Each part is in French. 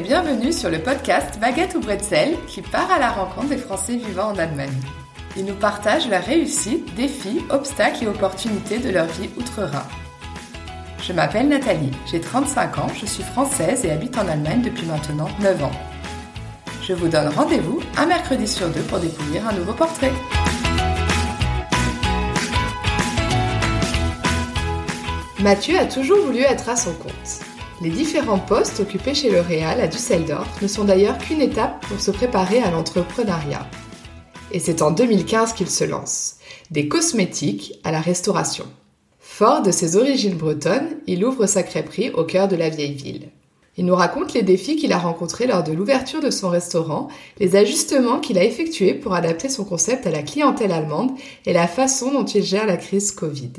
bienvenue sur le podcast Baguette ou Bretzel qui part à la rencontre des Français vivant en Allemagne. Ils nous partagent la réussite, défis, obstacles et opportunités de leur vie outre-Rhin. Je m'appelle Nathalie, j'ai 35 ans, je suis française et habite en Allemagne depuis maintenant 9 ans. Je vous donne rendez-vous un mercredi sur deux pour découvrir un nouveau portrait. Mathieu a toujours voulu être à son compte. Les différents postes occupés chez L'Oréal à Düsseldorf ne sont d'ailleurs qu'une étape pour se préparer à l'entrepreneuriat. Et c'est en 2015 qu'il se lance, des cosmétiques à la restauration. Fort de ses origines bretonnes, il ouvre sa crêperie au cœur de la vieille ville. Il nous raconte les défis qu'il a rencontrés lors de l'ouverture de son restaurant, les ajustements qu'il a effectués pour adapter son concept à la clientèle allemande et la façon dont il gère la crise Covid.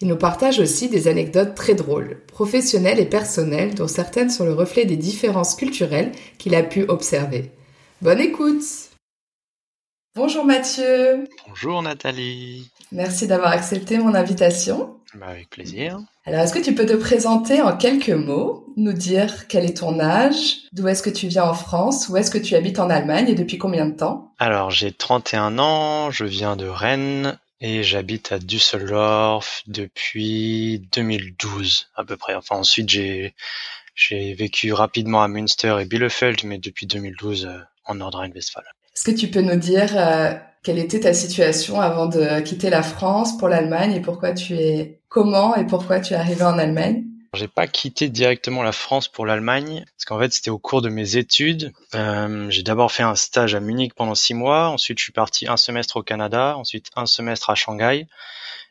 Il nous partage aussi des anecdotes très drôles, professionnelles et personnelles, dont certaines sont le reflet des différences culturelles qu'il a pu observer. Bonne écoute Bonjour Mathieu Bonjour Nathalie Merci d'avoir accepté mon invitation. Bah, avec plaisir. Alors, est-ce que tu peux te présenter en quelques mots, nous dire quel est ton âge, d'où est-ce que tu viens en France, où est-ce que tu habites en Allemagne et depuis combien de temps? Alors, j'ai 31 ans, je viens de Rennes, et j'habite à Düsseldorf depuis 2012 à peu près. Enfin ensuite j'ai j'ai vécu rapidement à Münster et Bielefeld, mais depuis 2012 euh, en Nordrhein-Westphalie. Est-ce que tu peux nous dire euh, quelle était ta situation avant de quitter la France pour l'Allemagne et pourquoi tu es comment et pourquoi tu es arrivé en Allemagne? J'ai pas quitté directement la France pour l'Allemagne, parce qu'en fait c'était au cours de mes études. Euh, j'ai d'abord fait un stage à Munich pendant six mois, ensuite je suis parti un semestre au Canada, ensuite un semestre à Shanghai,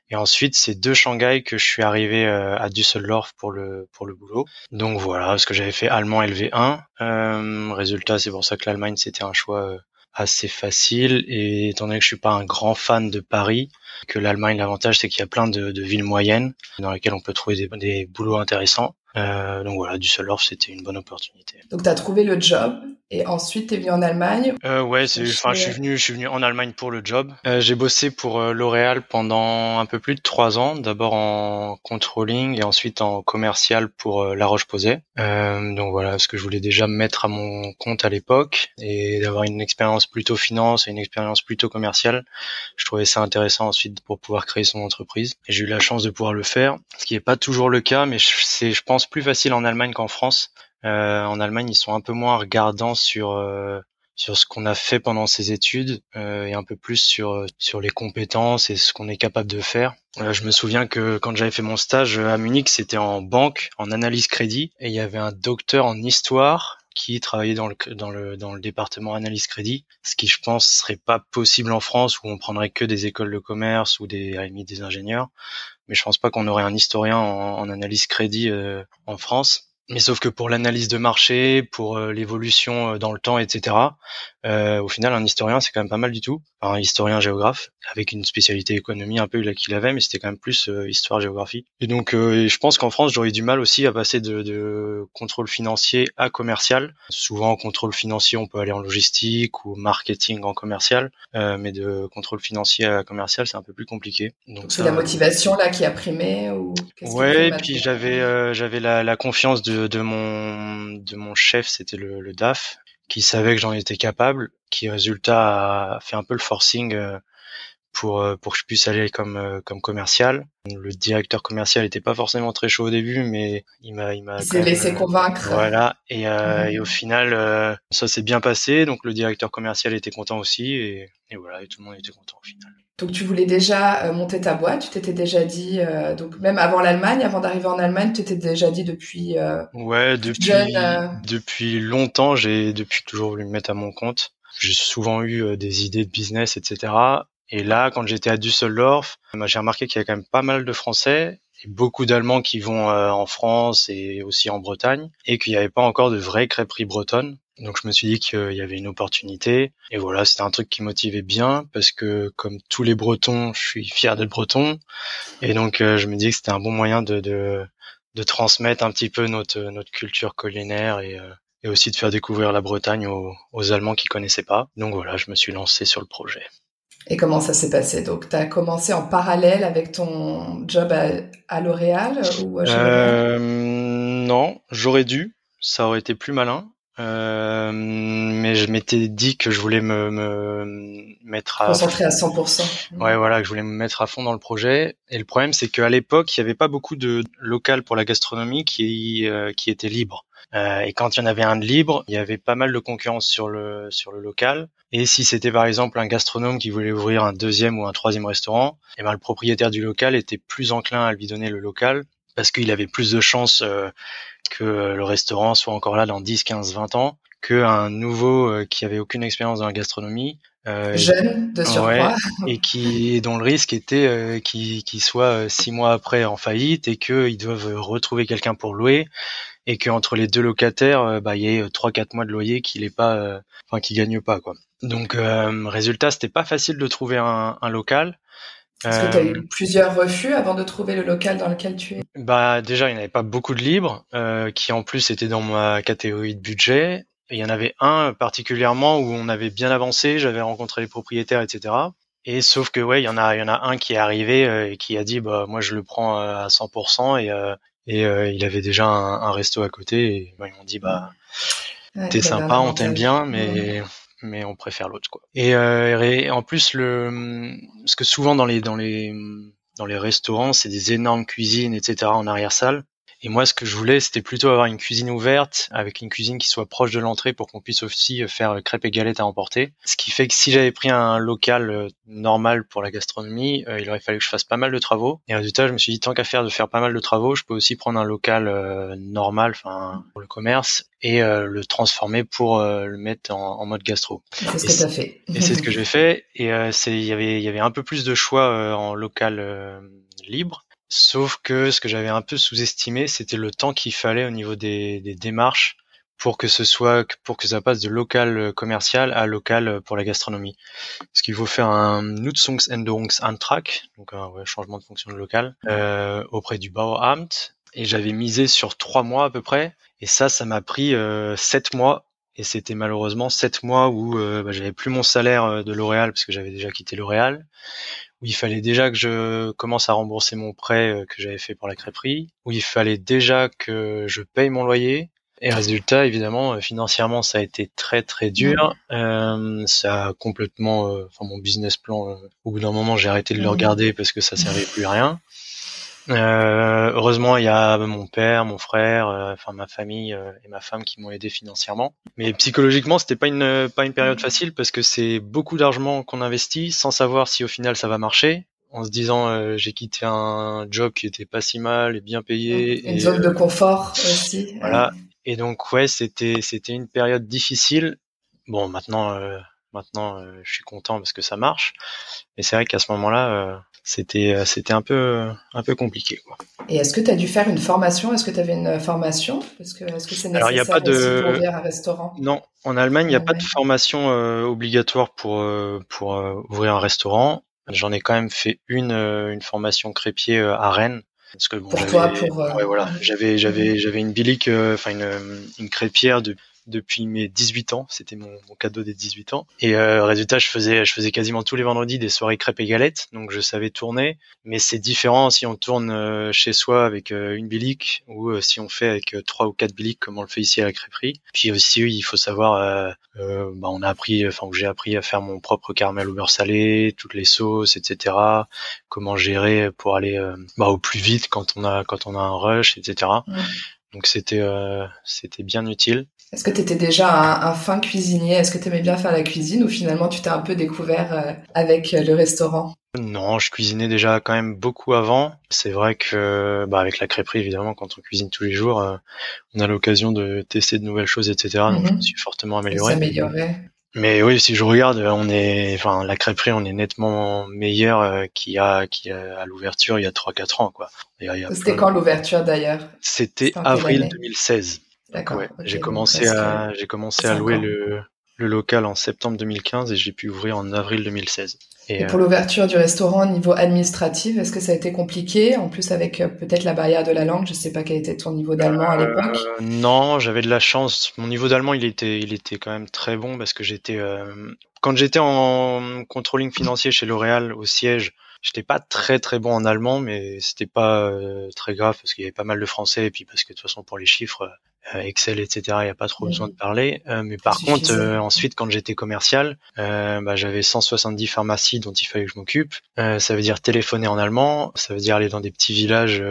et ensuite c'est deux Shanghai que je suis arrivé euh, à Düsseldorf pour le pour le boulot. Donc voilà, parce que j'avais fait allemand LV1. Euh, résultat, c'est pour ça que l'Allemagne c'était un choix euh, assez facile et étant donné que je suis pas un grand fan de Paris, que l'Allemagne l'avantage c'est qu'il y a plein de, villes moyennes dans lesquelles on peut trouver des, boulots intéressants. Euh, donc voilà, Düsseldorf c'était une bonne opportunité. Donc tu as trouvé le job et ensuite, t'es venu en Allemagne euh, Ouais, c'est, enfin, je suis venu, je suis venu en Allemagne pour le job. Euh, j'ai bossé pour euh, L'Oréal pendant un peu plus de trois ans, d'abord en controlling et ensuite en commercial pour euh, La Roche-Posay. Euh, donc voilà, ce que je voulais déjà me mettre à mon compte à l'époque et d'avoir une expérience plutôt finance et une expérience plutôt commerciale. Je trouvais ça intéressant ensuite pour pouvoir créer son entreprise. Et j'ai eu la chance de pouvoir le faire, ce qui n'est pas toujours le cas, mais c'est, je pense, plus facile en Allemagne qu'en France en Allemagne, ils sont un peu moins regardants sur euh, sur ce qu'on a fait pendant ses études euh, et un peu plus sur sur les compétences et ce qu'on est capable de faire. je me souviens que quand j'avais fait mon stage à Munich, c'était en banque, en analyse crédit, et il y avait un docteur en histoire qui travaillait dans le dans le dans le département analyse crédit, ce qui je pense serait pas possible en France où on prendrait que des écoles de commerce ou des à des ingénieurs. Mais je pense pas qu'on aurait un historien en, analyse crédit en France. Mais sauf que pour l'analyse de marché, pour euh, l'évolution euh, dans le temps, etc., euh, au final, un historien, c'est quand même pas mal du tout. un historien géographe, avec une spécialité économie un peu qu'il avait, mais c'était quand même plus euh, histoire-géographie. Et donc, euh, je pense qu'en France, j'aurais du mal aussi à passer de, de, contrôle financier à commercial. Souvent, en contrôle financier, on peut aller en logistique ou marketing en commercial, euh, mais de contrôle financier à commercial, c'est un peu plus compliqué. Donc, c'est la motivation là qui a primé ou Ouais, et puis j'avais j'avais la, la, confiance de, de mon de mon chef, c'était le, le DAF, qui savait que j'en étais capable, qui résultat a fait un peu le forcing euh, pour euh, pour que je puisse aller comme euh, comme commercial. Le directeur commercial était pas forcément très chaud au début, mais il m'a il m'a s'est laissé convaincre. Voilà et, mmh. et au final ça s'est bien passé, donc le directeur commercial était content aussi et, et voilà et tout le monde était content au final. Donc tu voulais déjà euh, monter ta boîte, tu t'étais déjà dit, euh, donc même avant l'Allemagne, avant d'arriver en Allemagne, tu t'étais déjà dit depuis. Euh, ouais, depuis depuis longtemps, j'ai depuis toujours voulu me mettre à mon compte. J'ai souvent eu des idées de business, etc. Et là, quand j'étais à Düsseldorf, j'ai remarqué qu'il y a quand même pas mal de Français et beaucoup d'Allemands qui vont en France et aussi en Bretagne, et qu'il n'y avait pas encore de vraies crêperies bretonnes. Donc je me suis dit qu'il y avait une opportunité. Et voilà, c'était un truc qui motivait bien parce que comme tous les Bretons, je suis fier d'être breton. Et donc euh, je me dis que c'était un bon moyen de, de, de, transmettre un petit peu notre, notre culture culinaire et, euh, et aussi de faire découvrir la Bretagne aux, aux Allemands qui connaissaient pas. Donc voilà, je me suis lancé sur le projet. Et comment ça s'est passé? Donc, tu as commencé en parallèle avec ton job à, à L'Oréal ou à euh, Non, j'aurais dû. Ça aurait été plus malin. Euh, mais je m'étais dit que je voulais me, me mettre à concentrer à 100%. Ouais, voilà, que je voulais me mettre à fond dans le projet. Et le problème, c'est qu'à l'époque, il n'y avait pas beaucoup de local pour la gastronomie qui euh, qui était libre. Euh, et quand il y en avait un de libre, il y avait pas mal de concurrence sur le sur le local. Et si c'était par exemple un gastronome qui voulait ouvrir un deuxième ou un troisième restaurant, et eh ben le propriétaire du local était plus enclin à lui donner le local parce qu'il avait plus de chances euh, que le restaurant soit encore là dans 10, 15, 20 ans qu'un nouveau euh, qui avait aucune expérience dans la gastronomie. Euh, Jeune, de surcroît. et qui dont le risque était euh, qu'il soit six mois après en faillite et qu'ils doivent retrouver quelqu'un pour louer et qu'entre les deux locataires, bah, il y ait trois quatre mois de loyer qu'il est pas, enfin qui gagne pas quoi. Donc résultat, c'était pas facile de trouver un, un local. Est-ce que tu as eu euh, plusieurs refus avant de trouver le local dans lequel tu es? Bah déjà, il n'y avait pas beaucoup de libres, euh, qui en plus étaient dans ma catégorie de budget. Et il y en avait un particulièrement où on avait bien avancé, j'avais rencontré les propriétaires, etc. Et sauf que ouais, il y en a, il y en a un qui est arrivé euh, et qui a dit bah moi je le prends à 100% et et il avait déjà un, resto à côté et bah, ils m'ont dit bah t'es sympa, on t'aime bien, mais mais on préfère l'autre quoi. Et, euh, en plus le, parce que souvent dans les dans les dans les restaurants, c'est des énormes cuisines, etc. en arrière salle. Et moi, ce que je voulais, c'était plutôt avoir une cuisine ouverte, avec une cuisine qui soit proche de l'entrée pour qu'on puisse aussi faire crêpes et galettes à emporter. Ce qui fait que si j'avais pris un local euh, normal pour la gastronomie, euh, il aurait fallu que je fasse pas mal de travaux. Et résultat, je me suis dit, tant qu'à faire de faire pas mal de travaux, je peux aussi prendre un local euh, normal, enfin, pour le commerce, et le transformer pour le mettre en, mode gastro. C'est ce que tu as fait. Et c'est ce que j'ai fait. Et c'est, il y avait, il y avait un peu plus de choix en local libre. Sauf que ce que j'avais un peu sous-estimé, c'était le temps qu'il fallait au niveau des, démarches pour que ce soit pour que ça passe de local euh, commercial à local euh, pour la gastronomie. Parce qu'il faut faire un Nutzungsänderungsantrag, donc un changement de fonction de local, euh, auprès du Bauamt. Et j'avais misé sur trois mois à peu près. Et ça, ça m'a pris sept mois. Et c'était malheureusement sept mois où bah, j'avais plus mon salaire de L'Oréal parce que j'avais déjà quitté L'Oréal où il fallait déjà que je commence à rembourser mon prêt euh, que j'avais fait pour la crêperie, où il fallait déjà que je paye mon loyer. Et résultat, évidemment, euh, financièrement, ça a été très très dur. Euh, ça a complètement, enfin mon business plan, au bout d'un moment, j'ai arrêté de le mmh. regarder parce que ça servait plus à rien. Euh, heureusement, il y a mon père, mon frère, euh, enfin ma famille euh, et ma femme qui m'ont aidé financièrement. Mais psychologiquement, c'était pas une pas une période facile parce que c'est beaucoup d'argent qu'on investit sans savoir si au final ça va marcher. En se disant, j'ai quitté un job qui était pas si mal et bien payé. Une zone de confort aussi. Voilà. Et donc ouais, c'était c'était une période difficile. Bon, maintenant maintenant je suis content parce que ça marche. Mais c'est vrai qu'à ce moment-là c'était euh, c'était un peu un peu compliqué quoi. Et est-ce que tu as dû faire une formation? Est-ce que tu avais une formation? Parce que est-ce que c'est nécessaire Alors, y a pas de... pour ouvrir un restaurant? Non, en Allemagne, il n'y a pas de formation euh, obligatoire pour euh, pour ouvrir un restaurant. J'en ai quand même fait une une formation crépier à Rennes. Parce que bon, pour toi pour ouais, voilà, j'avais j'avais j'avais une bilique enfin une une crépière de depuis mes 18 ans. C'était mon, cadeau des 18 ans. Et euh, résultat, je faisais, je faisais quasiment tous les vendredis des soirées crêpes et galettes. Donc je savais tourner. Mais c'est différent si on tourne euh, chez soi avec euh, une bilique ou euh, si on fait avec trois ou quatre biliques comme on le fait ici à la crêperie. Puis aussi, il faut savoir, bah, on a appris, enfin j'ai appris à faire mon propre caramel au beurre salé, toutes les sauces, etc. Comment gérer pour aller bah, au plus vite quand on a quand on a un rush, etc. Donc c'était c'était bien utile. Est-ce que tu étais déjà un, fin cuisinier? Est-ce que tu aimais bien faire la cuisine ou finalement tu t'es un peu découvert euh, avec euh, le restaurant? Non, je cuisinais déjà quand même beaucoup avant. C'est vrai que bah, avec la crêperie évidemment, quand on cuisine tous les jours, euh, on a l'occasion de tester de nouvelles choses, etc. Donc je mhm. me suis fortement amélioré. Mais oui, si je regarde, on est, enfin, la crêperie, on est nettement meilleur qu'il y a, qu'il a à l'ouverture il y a 3-4 ans, quoi. C'était quand l'ouverture d'ailleurs? C'était avril 2016. D'accord. j'ai commencé à j'ai commencé à louer le, le local en septembre 2015 et j'ai pu ouvrir en avril 2016. Et, pour euh, l'ouverture du restaurant au niveau administratif, est-ce que ça a été compliqué En plus avec euh, peut-être la barrière de la langue, je sais pas quel était ton niveau d'allemand à l'époque. Euh, non, j'avais de la chance. Mon niveau d'allemand, il était il était quand même très bon parce que j'étais quand j'étais en controlling financier chez L'Oréal au siège, J'étais pas très très bon en allemand, mais c'était pas très grave parce qu'il y avait pas mal de français et puis parce que de toute façon pour les chiffres, Excel, etc. Il n'y a pas trop besoin de parler. mais par contre, ensuite, quand j'étais commercial, bah, j'avais 170 pharmacies dont il fallait que je m'occupe. ça veut dire téléphoner en allemand. Ça veut dire aller dans des petits villages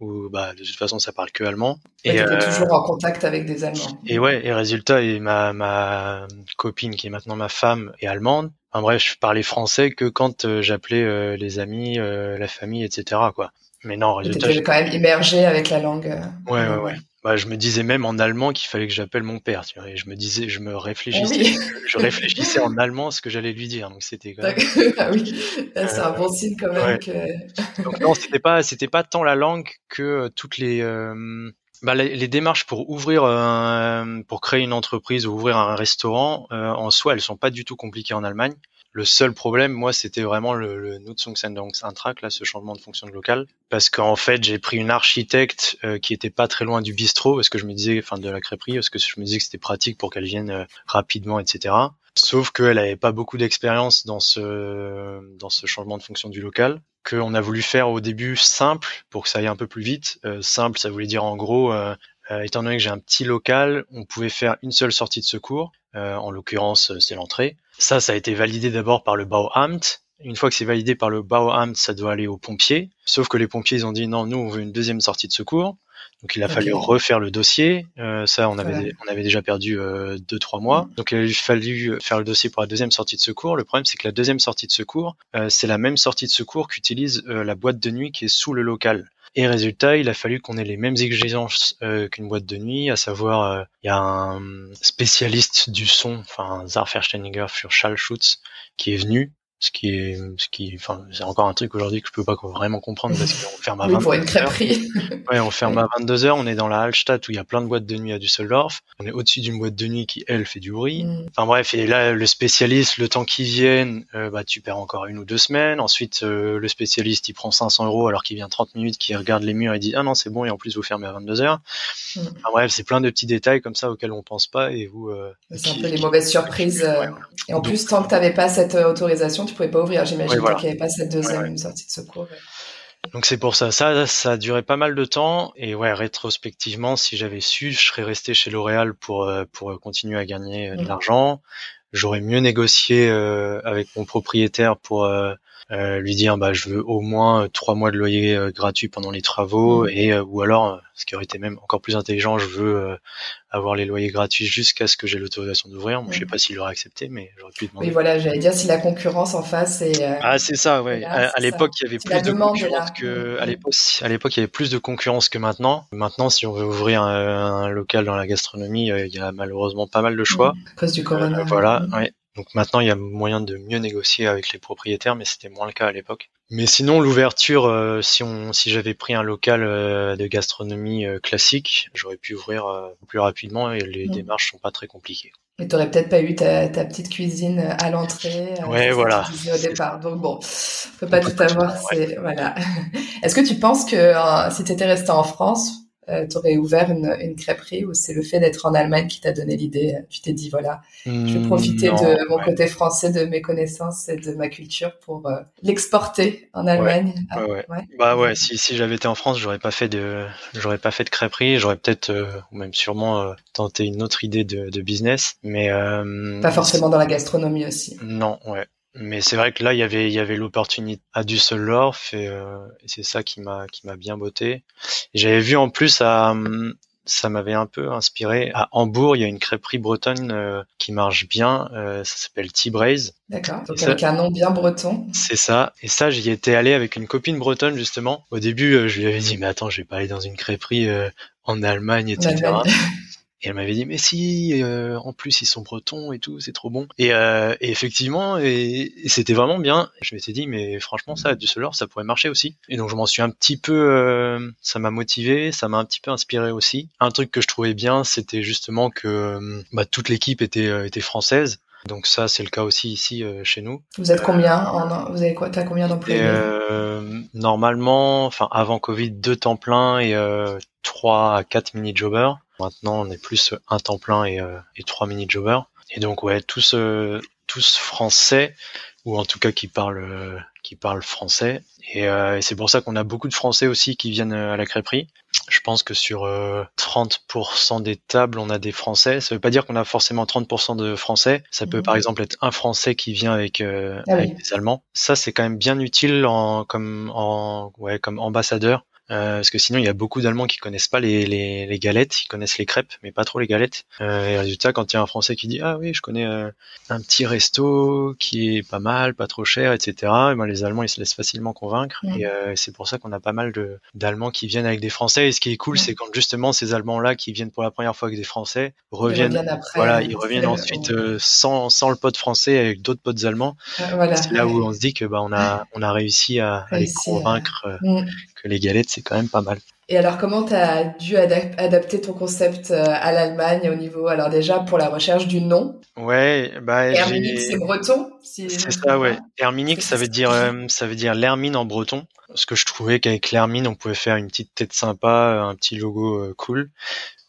où, bah, de toute façon, ça parle que allemand. Et, et toujours en contact avec des Allemands. Et ouais, et résultat, et ma, ma copine qui est maintenant ma femme est allemande. En bref, je parlais français que quand euh, j'appelais euh, les amis, euh, la famille, etc. Quoi. Mais non, résultat. quand même immergé avec la langue. Ouais, ouais, ouais. Bah, je me disais même en allemand qu'il fallait que j'appelle mon père. Tu vois, et je me disais, je me réfléchissais, ah je réfléchissais en allemand ce que j'allais lui dire. Donc c'était quand même. ah oui, c'est un bon signe quand même. Que... donc non, c'était pas, c'était pas tant la langue que toutes les bah, les, démarches pour ouvrir, euh, pour créer une entreprise ou ouvrir un restaurant, euh, en soi, elles sont pas du tout compliquées en Allemagne. Le seul problème, moi, c'était vraiment le, le Nutzungsänderungsantrag, là, ce changement de fonction de local, parce qu'en fait, j'ai pris une architecte euh, qui était pas très loin du bistrot, parce que je me disais, enfin, de la crêperie, parce que je me disais que c'était pratique pour qu'elle vienne rapidement, etc. Sauf qu'elle avait pas beaucoup d'expérience dans ce dans ce changement de fonction du local qu'on a voulu faire au début simple pour que ça aille un peu plus vite. Euh, simple, ça voulait dire en gros, euh, euh, étant donné que j'ai un petit local, on pouvait faire une seule sortie de secours. en l'occurrence, c'est l'entrée. Ça, ça a été validé d'abord par le Bauamt. Une fois que c'est validé par le Bauamt, ça doit aller aux pompiers. Sauf que les pompiers, ils ont dit non, nous, on veut une deuxième sortie de secours. Donc il a fallu refaire le dossier. Euh, ça, on avait, on avait déjà perdu euh, deux trois mois. Mm. Donc il a fallu faire le dossier pour la deuxième sortie de secours. Le problème, c'est que la deuxième sortie de secours, euh, c'est la même sortie de secours qu'utilise euh, la boîte de nuit qui est sous le local. Et résultat, il a fallu qu'on ait les mêmes exigences qu'une boîte de nuit, à savoir, il y a un spécialiste du son, enfin Zarfer Steininger für Schallschutz, qui est venu ce qui est ce qui enfin c'est encore un truc aujourd'hui que je peux pas vraiment comprendre parce qu'on ferme à 22 ouais on ferme à 22 heures on est dans la Hallstatt où il y a plein de boîtes de nuit à Düsseldorf. On est au-dessus d'une boîte de nuit qui elle fait du bruit. Mm. enfin bref et là le spécialiste le temps qu'il vienne euh, bah tu perds encore une ou deux semaines. Ensuite euh, le spécialiste il prend 500 euros alors qu'il vient 30 minutes qui regarde les murs et dit ah non c'est bon et en plus vous fermez à 22 heures. Mm. enfin bref c'est plein de petits détails comme ça auxquels on pense pas et vous euh, c'est un peu les mauvaises surprises et en plus tant que t'avais pas cette autorisation tu pouvais pas ouvrir. J'imagine qu'il n'y avait pas cette deuxième sortie de secours. Donc c'est pour ça. Ça, ça a duré pas mal de temps. Et ouais, rétrospectivement, si j'avais su, je serais resté chez L'Oréal pour euh, pour continuer à gagner euh, de mm. l'argent. J'aurais mieux négocié euh, avec mon propriétaire pour lui dire bah je veux au moins trois mois de loyer gratuit pendant les travaux mm. et ou alors ce qui aurait été même encore plus intelligent, je veux avoir les loyers gratuits jusqu'à ce que j'ai l'autorisation d'ouvrir. Moi, je sais pas s'il aurait accepté, mais j'aurais pu demander. Oui, voilà, j'allais dire si la concurrence en face est. Euh, ah, c'est ça, ouais. à, l'époque, il y avait plus de concurrence que. À l'époque, à l'époque, il y avait plus de concurrence que maintenant. Maintenant, si on veut ouvrir un, local dans la gastronomie, euh, il y a malheureusement pas mal de choix. À cause du corona. Euh, voilà, ouais. Donc maintenant, il y a moyen de mieux négocier avec les propriétaires, mais c'était moins le cas à l'époque. Mais sinon, l'ouverture, euh, si on, si j'avais pris un local euh, de gastronomie euh, classique, j'aurais pu ouvrir plus rapidement et les mm. démarches sont pas très compliquées. Mais t'aurais peut-être pas eu ta, ta, petite cuisine à l'entrée. Ouais, voilà. Au départ. Donc bon, on peut pas tout avoir. Voilà. Est-ce que tu penses que si tu étais resté en France, euh, tu aurais ouvert une, une crêperie ou c'est le fait d'être en Allemagne qui t'a donné l'idée Tu t'es dit, voilà, je vais hmm, profiter de mon côté français, de mes connaissances et de ma culture pour euh, l'exporter en Allemagne. Ah, ouais, Bah ouais, si, si j'avais été en France, j'aurais pas fait de, j'aurais pas fait de crêperie, j'aurais peut-être, euh, ou même sûrement euh, tenté une autre idée de, de business, mais pas forcément dans la gastronomie aussi. Non, ouais. Mais c'est vrai que là, il y avait, il y avait l'opportunité à Düsseldorf et, euh, et c'est ça qui m'a, qui m'a bien botté. J'avais vu en plus à, ça m'avait un peu inspiré. À Hambourg, il y a une crêperie bretonne euh, qui marche bien. Euh, ça s'appelle T-Braze. D'accord. Donc avec un nom bien breton. C'est ça. Et ça, j'y étais allé avec une copine bretonne justement. Au début, je lui avais dit, mais attends, je vais pas aller dans une crêperie en Allemagne, etc. Et elle m'avait dit mais si, euh, en plus ils sont bretons et tout, c'est trop bon. Et, euh, et effectivement, et, c'était vraiment bien. Je m'étais dit mais franchement ça, du Düsseldorf, ça pourrait marcher aussi. Et donc je m'en suis un petit peu, euh, ça m'a motivé, ça m'a un petit peu inspiré aussi. Un truc que je trouvais bien, c'était justement que bah, toute l'équipe était, était française. Donc ça, c'est le cas aussi ici chez nous. Vous êtes combien en, Vous avez quoi T'as combien d'employés? Euh, Normalement, enfin avant Covid, deux temps plein et trois à quatre mini jobbers. Maintenant, on est plus un temps plein et, euh, et trois mini-jobbers. Et donc, ouais, tous, euh, tous français ou en tout cas qui parlent qui parlent français. Et, et c'est pour ça qu'on a beaucoup de Français aussi qui viennent à la crêperie. Je pense que sur 30% des tables, on a des Français. Ça veut pas dire qu'on a forcément 30% de Français. Ça peut par mhm. exemple être un Français qui vient avec, ah avec des Allemands. Ça, c'est quand même bien utile en, comme, en, ouais, comme ambassadeur euh, parce que sinon il y a beaucoup d'Allemands qui connaissent pas les, les, les, galettes, ils connaissent les crêpes, mais pas trop les galettes. Euh, et résultat, quand il y a un Français qui dit ah oui, je connais euh, un petit resto qui est pas mal, pas trop cher, etc. Et ben les Allemands ils se laissent facilement convaincre. Et euh, c'est pour ça qu'on a pas mal de d'Allemands qui viennent avec des Français. Et ce qui est cool, c'est quand justement ces Allemands-là qui viennent pour la première fois avec des Français reviennent, ils reviennent après, voilà, ils reviennent ensuite sans sans le pote français avec d'autres potes allemands. Voilà. C'est là où on se dit que bah on a on a réussi à, à les convaincre mm que les galettes, c'est quand même pas mal. Et alors, comment tu as dû adapter ton concept euh, à l'Allemagne au niveau, alors déjà pour la recherche du nom? Ouais, bah Herminique, c'est breton. c'est ça, ouais. Herminique, ça veut dire, euh, ça veut dire l'hermine en breton. Ce que je trouvais qu'avec l'hermine, on pouvait faire une petite tête sympa, un petit logo euh, cool.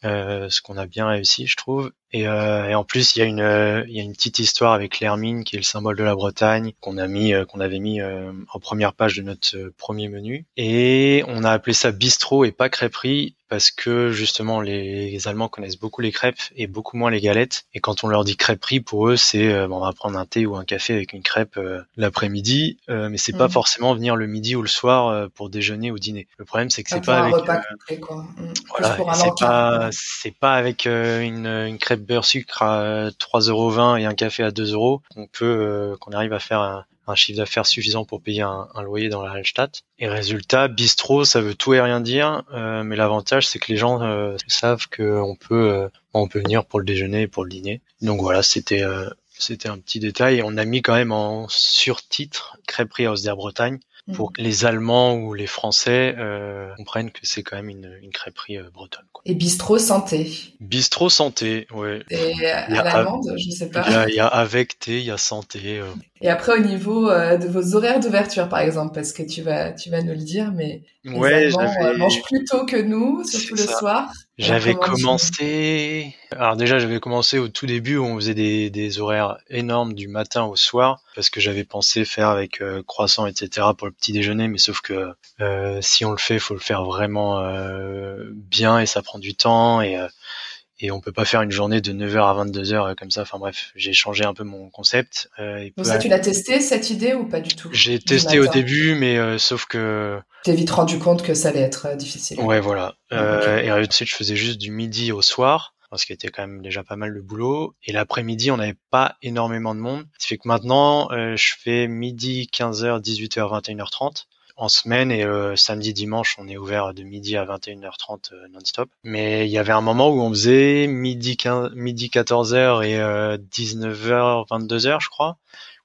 ce qu'on a bien réussi, je trouve. Et, euh, et, en plus, il y a une euh, il y a une petite histoire avec l'hermine qui est le symbole de la Bretagne qu'on a mis euh, qu'on avait mis en première page de notre premier menu. Et on a appelé ça bistrot et pas crêperie parce que justement les, Allemands connaissent beaucoup les crêpes et beaucoup moins les galettes. Et quand on leur dit crêperie, pour eux, c'est on va prendre un thé ou un café avec une crêpe l'après-midi, mais c'est pas mmh. forcément venir le midi ou le soir pour déjeuner ou dîner. Le problème, c'est que c'est pas avec mmh. voilà, c'est pas c'est pas avec une, une crêpe beurre sucre à 3,20€ et un café à 2 euros, on peut euh, qu'on arrive à faire un, chiffre d'affaires suffisant pour payer un, loyer dans la Hallstatt. Et résultat, bistrot, ça veut tout et rien dire, euh, mais l'avantage c'est que les gens euh, savent qu'on peut on peut venir pour le déjeuner et pour le dîner. Donc voilà, c'était un petit détail. On a mis quand même en surtitre Crêperie House der Bretagne pour que les Allemands ou les Français euh, comprennent que c'est quand même une, une crêperie euh, bretonne. Quoi. Et bistrot santé. Bistrot santé, ouais. Et à l'allemande, je sais pas. Il y, a, il y, a, avec thé, il y a santé. Euh. Et après au niveau de vos horaires d'ouverture, par exemple, parce que tu vas, tu vas nous le dire, mais ouais, les Allemands euh, mangent plus tôt que nous, surtout le soir. J'avais commencé. Alors déjà, j'avais commencé au tout début où on faisait des, des horaires énormes du matin au soir, parce que j'avais pensé faire avec euh, croissant, etc. pour le petit déjeuner, mais sauf que euh, si on le fait, faut le faire vraiment bien et ça prend du temps et et on peut pas faire une journée de 9h à 22h euh, comme ça. Enfin bref, j'ai changé un peu mon concept. Euh, Donc ça, tu l'as testé cette idée ou pas du tout? J'ai testé au début, mais euh, sauf que t'es vite rendu compte que ça allait être difficile. Ouais, voilà. Et ensuite, je faisais juste du midi au soir parce qu'il était quand même déjà pas mal de boulot. Et l'après-midi, on n'avait pas énormément de monde. Ce qui fait que maintenant, je fais midi, 15h, 18h, 21h30 en semaine et euh, samedi dimanche on est ouvert de midi à 21h30 euh, non-stop. Mais il y avait un moment où on faisait midi 15, midi 14h et 19h 22h je crois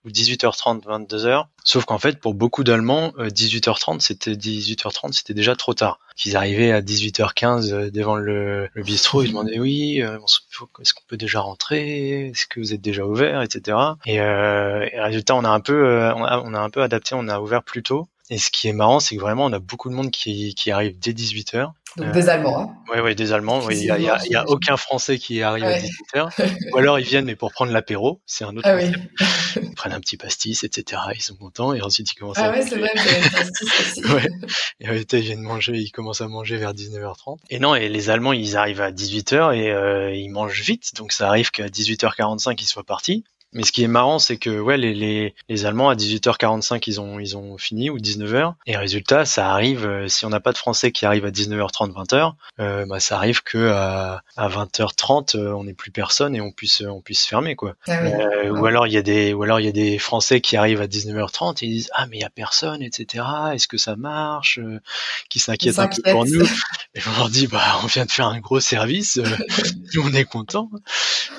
ou 18h30 22h. Sauf qu'en fait pour beaucoup d'Allemands 18h30 euh, c'était 18h30 c'était déjà trop tard. Qu'ils arrivaient à 18h15 devant le, le bistrot ils demandaient oui est-ce qu'on peut déjà rentrer? Est-ce que vous êtes déjà ouvert? Etc. Et, euh, et résultat on a un peu on a, on a un peu adapté on a ouvert plus tôt et ce qui est marrant, c'est que vraiment, on a beaucoup de monde qui, qui arrive dès 18h. Donc des Allemands. Hein. Oui, ouais, des Allemands. Il n'y a, aucun Français qui arrive à 18h. Ou alors ils viennent mais pour prendre l'apéro, c'est un autre. Ah, oui. Ils prennent un petit pastis, etc. Ils sont contents et ensuite ils commencent ah, à. Ah ouais, c'est vrai, pastis aussi. ouais. Et ils viennent manger, ils commencent à manger vers 19h30. Et non, et les Allemands, ils arrivent à 18h et euh, ils mangent vite, donc ça arrive qu'à 18h45 ils soient partis. Mais ce qui est marrant, c'est que ouais, les, les, les Allemands à 18h45 ils ont ils ont fini ou 19h. Et résultat, ça arrive euh, si on n'a pas de Français qui arrive à 19h30, 20h, euh, bah ça arrive que à, à 20h30 euh, on n'est plus personne et on puisse on puisse fermer quoi. Ah ou alors il y a des ou alors il y a des Français qui arrivent à 19h30 et ils disent ah mais il y a personne etc. Est-ce que ça marche Qui s'inquiètent un peu pour nous? Et on leur dit bah on vient de faire un gros service, nous on est content.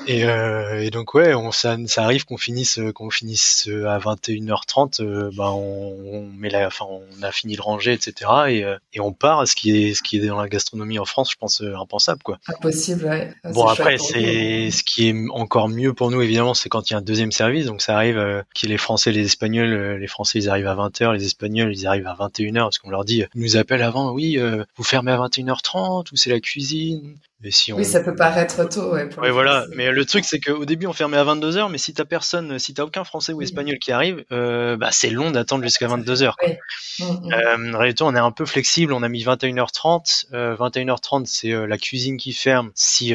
Et, et donc ouais on ça, ça arrive qu'on finisse euh, qu'on finisse euh, à 21h30 euh, bah on, on, met la enfin on a fini de ranger etc et, et on part ce qui est ce qui est dans la gastronomie en France je pense impensable quoi. Impossible ouais. Bon après c'est ce qui est encore mieux pour nous évidemment c'est quand il y a un deuxième service donc ça arrive euh, qu'il les français les espagnols les français ils arrivent à 20h les espagnols ils arrivent à 21h parce qu'on leur dit ils nous appellent avant oui vous fermez à 21h30 ou c'est la cuisine si Oui, ça peut paraître tôt. Ouais, ouais voilà. Mais le truc, c'est qu'au début, on fermait à 22h, mais si t'as personne, si t'as aucun français ou espagnol qui arrive, euh, bah, c'est long d'attendre jusqu'à 22h. Ouais. Mmh, mmh. Euh, en réalité, on est un peu flexible. On a mis 21h30. Euh, 21h30, c'est euh, la cuisine qui ferme si,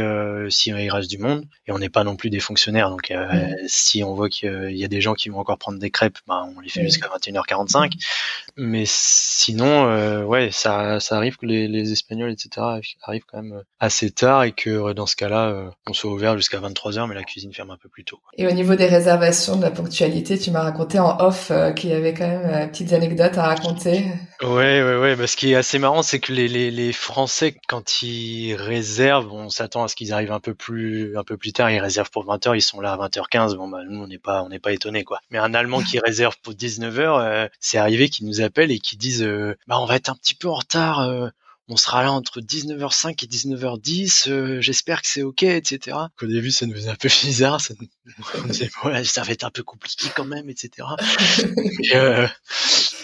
si il reste du monde. Et on n'est pas non plus des fonctionnaires. Donc, mmh. si on voit qu'il y a des gens qui vont encore prendre des crêpes, bah, on les fait jusqu'à 21h45. Mais sinon, ouais, ça, ça arrive que les, les Espagnols, etc., arrivent quand même assez tard et que euh, dans ce cas-là, euh, on soit ouvert jusqu'à 23h, mais la cuisine ferme un peu plus tôt. Et au niveau des réservations, de la ponctualité, tu m'as raconté en off euh, qu'il y avait quand même petites anecdotes à raconter. Ouais, ouais, ouais. Bah, ce qui est assez marrant, c'est que les, les, les, Français, quand ils réservent, on s'attend à ce qu'ils arrivent un peu plus un peu plus tard. Ils réservent pour 20h, ils sont là à 20h15. Bon, bah, nous, on n'est pas on n'est pas étonné quoi. Mais un Allemand qui réserve pour 19h, c'est arrivé qu'ils nous appellent et qui disent, bah, on va être un petit peu en retard on sera là entre 19h05 et 19h10, euh, j'espère que c'est ok, etc. Au début, ça nous faisait un peu bizarre, ça, nous... ça va être un peu compliqué quand même, etc. Euh,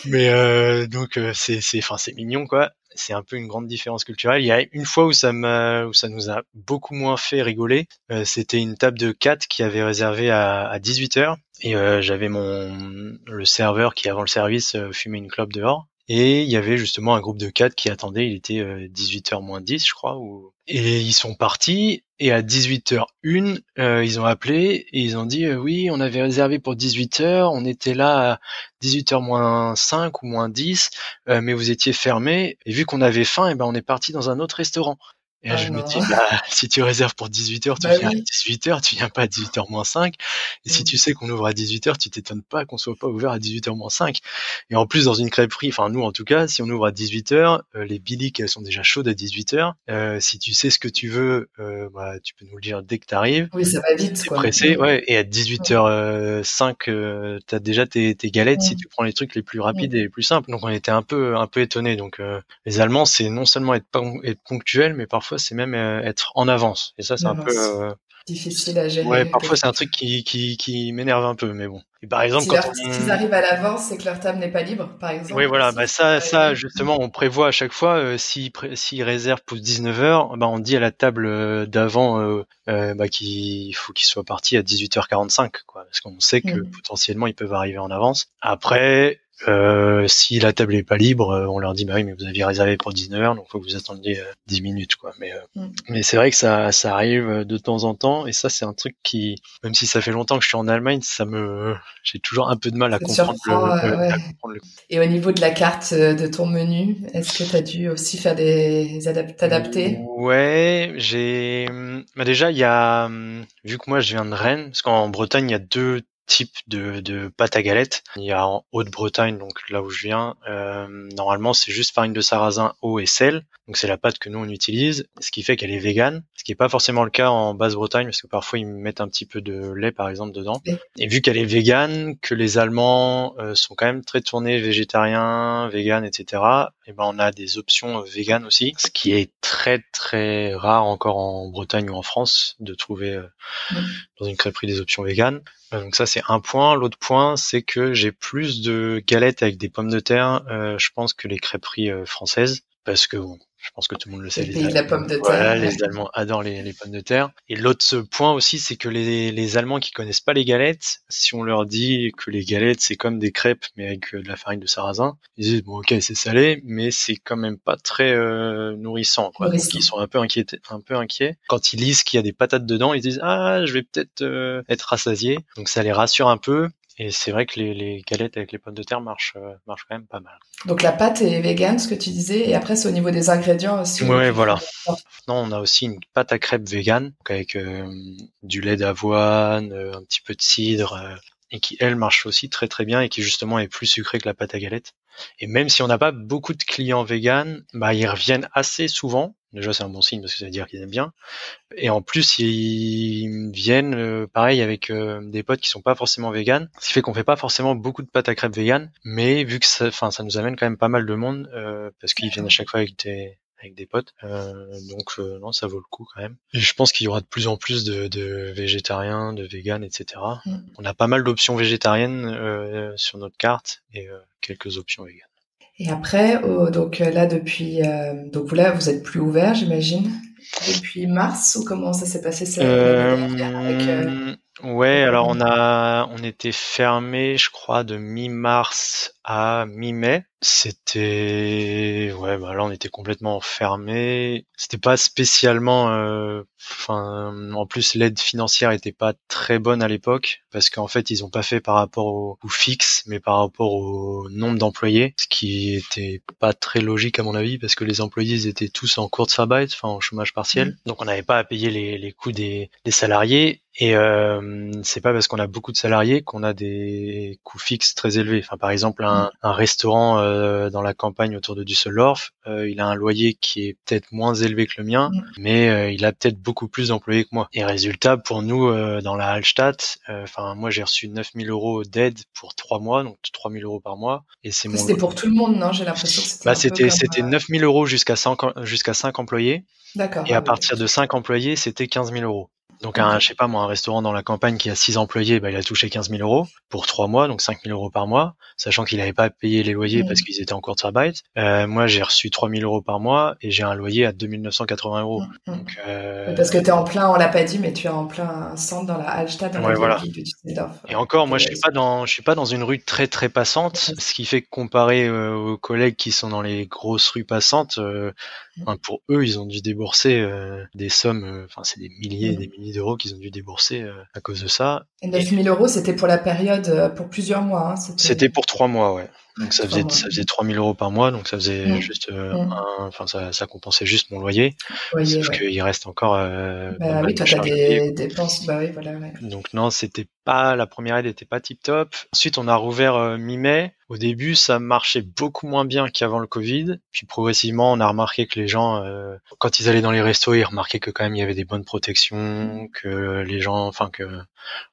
mais euh, donc c'est c'est enfin c'est mignon quoi. C'est un peu une grande différence culturelle. Il y a une fois où ça m'a où ça nous a beaucoup moins fait rigoler. C'était une table de 4 qui avait réservé à, à 18h et j'avais mon le serveur qui avant le service fumait une clope dehors et il y avait justement un groupe de quatre qui attendait, il était 18h euh, moins 10 je crois. Ou... Et ils sont partis, et à 18h01, euh, ils ont appelé, et ils ont dit euh, oui, on avait réservé pour 18h, on était là à 18h moins 5 ou moins 10, mais vous étiez fermé, et vu qu'on avait faim, et ben on est parti dans un autre restaurant. Et là, je me dis, bah, si tu réserves pour 18h, tu bah viens à 18h, tu viens pas à 18h moins 5. Et si mmh. tu sais qu'on ouvre à 18h, tu t'étonnes pas qu'on soit pas ouvert à 18h moins 5. Et en plus, dans une crêperie, enfin, nous, en tout cas, si on ouvre à 18h, euh, les biliques, elles sont déjà chaudes à 18h. Euh, si tu sais ce que tu veux, euh, bah, tu peux nous le dire dès que tu arrives. Oui, ça va vite, quoi. pressé, mmh. ouais. Et à 18h05, euh, t'as déjà tes, tes galettes si mmh. tu prends les trucs les plus rapides et les plus simples. Donc, on était un peu, un peu étonnés. Donc, les Allemands, c'est non seulement être, être ponctuel, mais parfois, c'est même euh, être en avance. Et ça, c'est un peu euh, difficile à gérer. Ouais, parfois c'est un truc qui, qui, qui m'énerve un peu, mais bon. Et par exemple, quand s'ils arrivent à l'avance, c'est que leur table n'est pas libre, par exemple. Oui, voilà, bah ça, ça justement, on prévoit à chaque fois euh, s'ils s'ils réservent pour 19 h bah on dit à la table d'avant euh, bah, qu'il faut qu'ils soient partis à 18h45, quoi, parce qu'on sait que mmh. potentiellement ils peuvent arriver en avance. Après, euh, si la table est pas libre, euh, on leur dit bah oui mais vous aviez réservé pour 19h donc faut que vous attendiez 10 euh, minutes quoi. Mais mm. mais c'est vrai que ça ça arrive de temps en temps et ça c'est un truc qui même si ça fait longtemps que je suis en Allemagne, ça me j'ai toujours un peu de mal à comprendre, le, Et au niveau de la carte de ton menu, est-ce que tu as dû aussi faire des adapter Ouais, j'ai bah déjà il y a vu que moi je viens de Rennes parce qu'en Bretagne il y a deux type de, de pâte à galette. Il y a en Haute-Bretagne, donc là où je viens, euh, normalement c'est juste farine de sarrasin, eau et sel. Donc c'est la pâte que nous on utilise, ce qui fait qu'elle est végane, ce qui est pas forcément le cas en Basse-Bretagne parce que parfois ils mettent un petit peu de lait par exemple dedans. Et vu qu'elle est végane, que les Allemands euh, sont quand même très tournés végétariens, véganes, etc. Et ben on a des options véganes aussi, ce qui est très très rare encore en Bretagne ou en France de trouver euh, dans une crêperie des options véganes. Euh, donc ça c'est un point. L'autre point c'est que j'ai plus de galettes avec des pommes de terre, euh, je pense que les crêperies euh, françaises, parce que bon, je pense que tout le monde le sait. Les, la pomme de terre. les Allemands adorent les, pommes de terre. Et l'autre point aussi, c'est que les, les, Allemands qui connaissent pas les galettes, si on leur dit que les galettes c'est comme des crêpes mais avec de la farine de sarrasin, ils disent bon ok c'est salé, mais c'est quand même pas très euh, nourrissant. Quoi. Donc ils sont un peu inquiets, un peu inquiets. Quand ils lisent qu'il y a des patates dedans, ils disent ah je vais peut-être euh, être rassasié. Donc ça les rassure un peu. Et c'est vrai que les, les, galettes avec les pommes de terre marchent, euh, marchent quand même pas mal. Donc la pâte est végane, ce que tu disais, et après c'est au niveau des ingrédients aussi. Oui, voilà. Non, on a aussi une pâte à crêpes végane, avec euh, du lait d'avoine, euh, un petit peu de cidre, et qui elle marche aussi très très bien et qui justement est plus sucrée que la pâte à galette. Et même si on n'a pas beaucoup de clients véganes, bah ils reviennent assez souvent Déjà, c'est un bon signe parce que ça veut dire qu'ils aiment bien. Et en plus, ils viennent, euh, pareil, avec euh, des potes qui sont pas forcément véganes. Ce qui fait qu'on fait pas forcément beaucoup de pâtes à crêpes véganes. Mais vu que ça, ça nous amène quand même pas mal de monde, euh, parce qu'ils viennent à chaque fois avec des, avec des potes. donc, non, ça vaut le coup quand même. Et je pense qu'il y aura de plus en plus de, de végétariens, de véganes, etc. Mm. On a pas mal d'options végétariennes sur notre carte et quelques options véganes. Et après, donc euh, là depuis, euh, donc là vous êtes plus ouvert, j'imagine. depuis mars ou comment ça s'est passé ça, avec, Ouais, alors on a, on était fermé, je crois, de mi-mars à mi-mai. C'était, ouais, bah là on était complètement fermé. C'était pas spécialement, euh, enfin, en plus l'aide financière était pas très bonne à l'époque parce qu'en fait ils ont pas fait par rapport au, fixe, mais par rapport au nombre d'employés, ce qui était pas très logique à mon avis parce que les employés ils étaient tous en cours de sabbat, enfin en chômage partiel, mmh. donc on n'avait pas à payer les, les coûts des, des salariés et euh, c'est pas parce qu'on a beaucoup de salariés qu'on a des coûts fixes très élevés. Enfin, par exemple, un, un restaurant euh, dans la campagne autour de Düsseldorf, euh, il a un loyer qui est peut-être moins élevé que le mien, mais euh, il a peut-être beaucoup plus d'employés que moi. Et résultat, pour nous, euh, dans la Hallstatt, enfin, moi, j'ai reçu 9000 euros d'aide pour trois mois, donc 3000 euros par mois. Et c'est mon. C'était pour tout le monde, non J'ai l'impression que c'était. Bah, c'était c'était 9000 euros jusqu'à 5 jusqu'à 5 employés. D'accord. Et à partir de 5 employés, c'était 15 000 euros. Donc un, je sais pas moi, un restaurant dans la campagne qui a six employés, bah, il a touché 15 000 euros pour trois mois, donc 5 000 euros par mois, sachant qu'il n'avait pas payé les loyers parce qu'ils étaient en cours de. Euh, moi, j'ai reçu 3 000 euros par mois et j'ai un loyer à 2 980 euros. Donc, euh... Parce que tu es en plein, on l'a pas dit, mais tu es en plein centre dans la Hallstatt, dans ouais, la voilà. Et encore, moi, je suis pas dans, je suis pas dans une rue très très passante, ce qui fait que comparé euh, aux collègues qui sont dans les grosses rues passantes, pour eux, ils ont dû débourser des sommes, enfin c'est des milliers et des milliers d'euros qu'ils ont dû débourser à cause de ça. Et 9 000 euros, c'était pour la période, pour plusieurs mois. Hein, c'était pour trois mois, ouais. Donc ça faisait, ça faisait 3000 euros par mois, donc ça faisait mmh. juste, euh, mmh. un, enfin ça, ça compensait juste mon loyer. loyer sauf qu'il reste encore. Euh, bah, oui, toi t'as des dépenses, bah oui, voilà. Ouais. Donc non, c'était pas la première aide était pas tip top. Ensuite, on a rouvert euh, mi-mai. Au début, ça marchait beaucoup moins bien qu'avant le Covid. Puis progressivement, on a remarqué que les gens, euh, quand ils allaient dans les restos, ils remarquaient que quand même il y avait des bonnes protections, que les gens, enfin que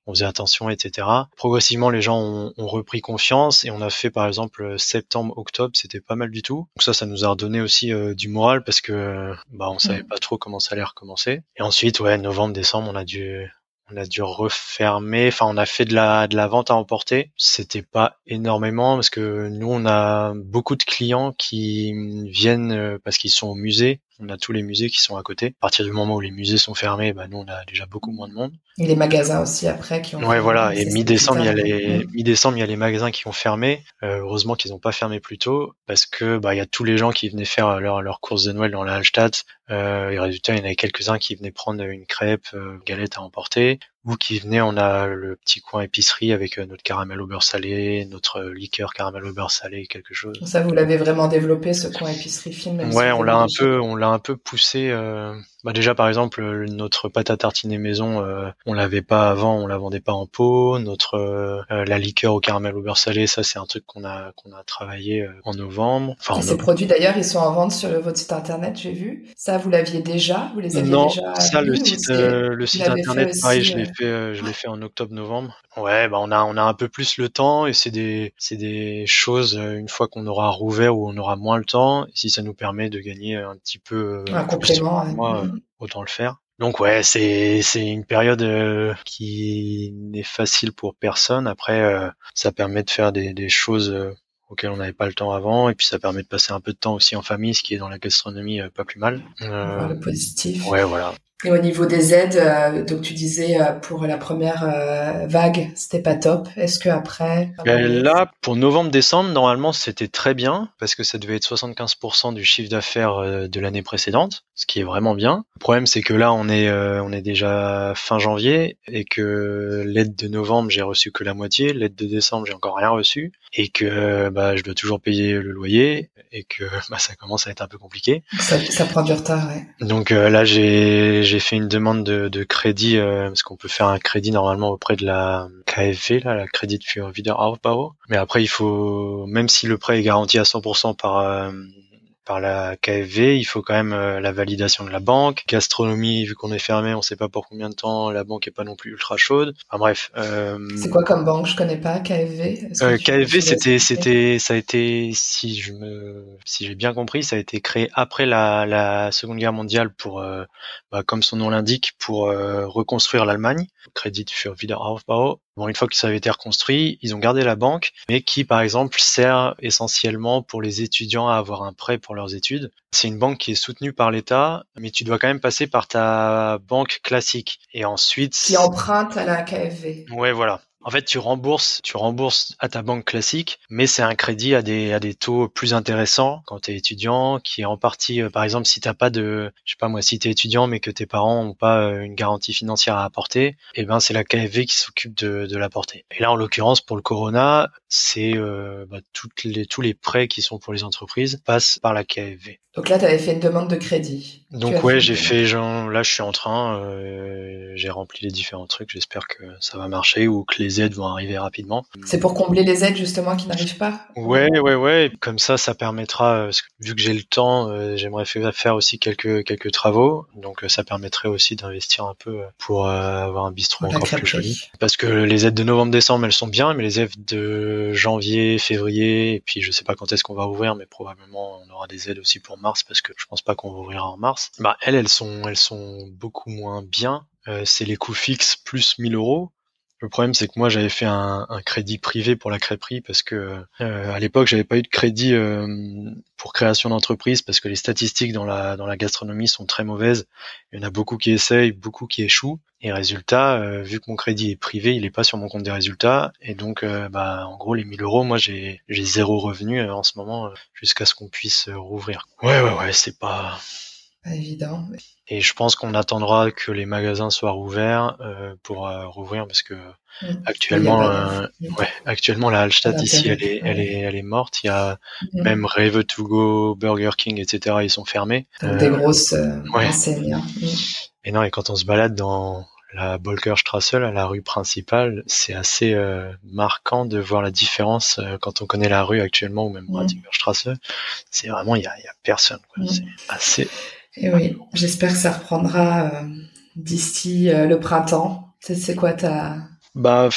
on faisait attention, etc. Progressivement, les gens ont, ont repris confiance et on a fait par exemple septembre, octobre, c'était pas mal du tout. Donc ça, ça nous a redonné aussi euh, du moral parce que bah on savait mm. pas trop comment ça allait recommencer. Et ensuite, ouais, novembre, décembre, on a dû on a dû refermer. Enfin, on a fait de la de la vente à emporter. C'était pas énormément parce que nous, on a beaucoup de clients qui viennent euh, parce qu'ils sont au musée on a tous les musées qui sont à côté. À partir du moment où les musées sont fermés, bah, nous, on a déjà beaucoup moins de monde. Et les magasins aussi après qui ont. Ouais, voilà. Et mi-décembre, il y a les mi-décembre, il y a les magasins qui ont fermé. Euh, heureusement qu'ils n'ont pas fermé plus tôt parce que bah il y a tous les gens qui venaient faire leur leur course de Noël dans la Hallstatt. Euh, et résultat, il y en avait quelques-uns qui venaient prendre une crêpe, euh, galette à emporter ou qui venaient. On a le petit coin épicerie avec euh, notre caramel au beurre salé, notre liqueur caramel au beurre salé, quelque chose. Ça, vous l'avez vraiment développé ce coin épicerie film. Ouais, on l'a un peu, on l'a un peu poussé. Euh, bah déjà par exemple notre pâte à tartiner maison, euh, on l'avait pas avant, on la vendait pas en pot. Notre euh, la liqueur au caramel au beurre salé, ça c'est un truc qu'on a qu'on a travaillé euh, en novembre. Enfin, ces produits d'ailleurs, ils sont en vente sur votre site internet, j'ai vu. Ça vous l'aviez déjà, vous les aviez non, déjà ça le site le site internet, pareil, je l'ai fait je l'ai fait en octobre-novembre. Ouais, bah on a on a un peu plus le temps et c'est des c'est des choses une fois qu'on aura rouvert où on aura moins le temps. Et si ça nous permet de gagner un petit peu un complément autant le faire. Donc ouais, c'est c'est une période euh, qui n'est facile pour personne. Après, euh, ça permet de faire des, des choses euh, auxquelles on n'avait pas le temps avant, et puis ça permet de passer un peu de temps aussi en famille, ce qui est dans la gastronomie pas plus mal. le positif. Ouais, voilà. Et au niveau des aides, euh, donc tu disais euh, pour la première euh, vague, c'était pas top. Est-ce que après Là, pour novembre-décembre, normalement, c'était très bien parce que ça devait être 75% du chiffre d'affaires de l'année précédente, ce qui est vraiment bien. Le problème, c'est que là, on est on est déjà fin janvier et que l'aide de novembre, j'ai reçu que la moitié, l'aide de décembre, j'ai encore rien reçu et que bah je dois toujours payer le loyer et que bah, ça commence à être un peu compliqué. Ça, ça prend du retard, ouais. Donc là, j'ai j'ai fait une demande de, de crédit euh, parce qu'on peut faire un crédit normalement auprès de la KfW, là, la Credit für Wiederaufbau. Mais après, il faut, même si le prêt est garanti à 100% par euh, par la KfW, il faut quand même euh, la validation de la banque. Gastronomie, vu qu'on est fermé, on sait pas pour combien de temps, la banque est pas non plus ultra chaude. Enfin bref. Euh, c'est quoi comme banque? Je connais pas KfW. Euh, KfW, c'était, c'était, ça a été, si je me, si j'ai bien compris, ça a été créé après la, la Seconde Guerre mondiale pour, euh, bah, comme son nom l'indique, pour reconstruire l'Allemagne. Crédit für Wiederaufbau. Bon, une fois que ça avait été reconstruit, ils ont gardé la banque, mais qui, par exemple, sert essentiellement pour les étudiants à avoir un prêt pour leurs études. C'est une banque qui est soutenue par l'État, mais tu dois quand même passer par ta banque classique. Et ensuite... Qui emprunte à la KFV. Ouais, voilà. En fait, tu rembourses, tu rembourses à ta banque classique, mais c'est un crédit à des à des taux plus intéressants quand tu es étudiant, qui est en partie, euh, par exemple, si t'as pas de, je sais pas moi, si tu es étudiant mais que tes parents ont pas euh, une garantie financière à apporter, eh ben c'est la KFV qui s'occupe de, de l'apporter. Et là, en l'occurrence, pour le Corona, c'est euh, bah, les tous les prêts qui sont pour les entreprises passent par la KFV. Donc là, tu avais fait une demande de crédit. Donc ouais, j'ai fait, genre, là je suis en train, euh, j'ai rempli les différents trucs, j'espère que ça va marcher ou que les aides vont arriver rapidement. C'est pour combler les aides justement qui n'arrivent pas Ouais, ouais, ouais, comme ça, ça permettra, euh, vu que j'ai le temps, euh, j'aimerais faire aussi quelques, quelques travaux, donc ça permettrait aussi d'investir un peu pour avoir un bistrot encore plus joli. Parce que les aides de novembre-décembre, elles sont bien, mais les aides de janvier, février, et puis je sais pas quand est-ce qu'on va ouvrir, mais probablement on aura des aides aussi pour mars parce que je pense pas qu'on va ouvrir en mars. Bah elles, elles sont, elles sont beaucoup moins bien. Euh, c'est les coûts fixes plus 1000 euros. Le problème, c'est que moi, j'avais fait un, crédit privé pour la crêperie parce que euh, à l'époque, j'avais pas eu de crédit euh, pour création d'entreprise parce que les statistiques dans la dans la gastronomie sont très mauvaises. Il y en a beaucoup qui essayent, beaucoup qui échouent. Et résultat, euh, vu que mon crédit est privé, il est pas sur mon compte des résultats. Et donc, bah, en gros, les 1000 euros, moi, j'ai j'ai zéro revenu en ce moment jusqu'à ce qu'on puisse rouvrir. Ouais, ouais, ouais, c'est pas pas évident. Et je pense qu'on attendra que les magasins soient rouverts euh, pour euh, rouvrir parce que mm. actuellement, euh, ouais, actuellement la Hallstatt ici, elle est, elle est, elle est morte. Il y a mm. même Rave to Go, Burger King, etc. Ils sont fermés. des grosses enseignes. Hein. Mm. Et non, et quand on se balade dans la Bolkerstrasse, la rue principale, c'est assez marquant de voir la différence quand on connaît la rue actuellement ou même Strasse. C'est vraiment il y a, y a personne. C'est assez et oui, j'espère que ça reprendra euh, d'ici euh, le printemps. C'est quoi ta... Bah,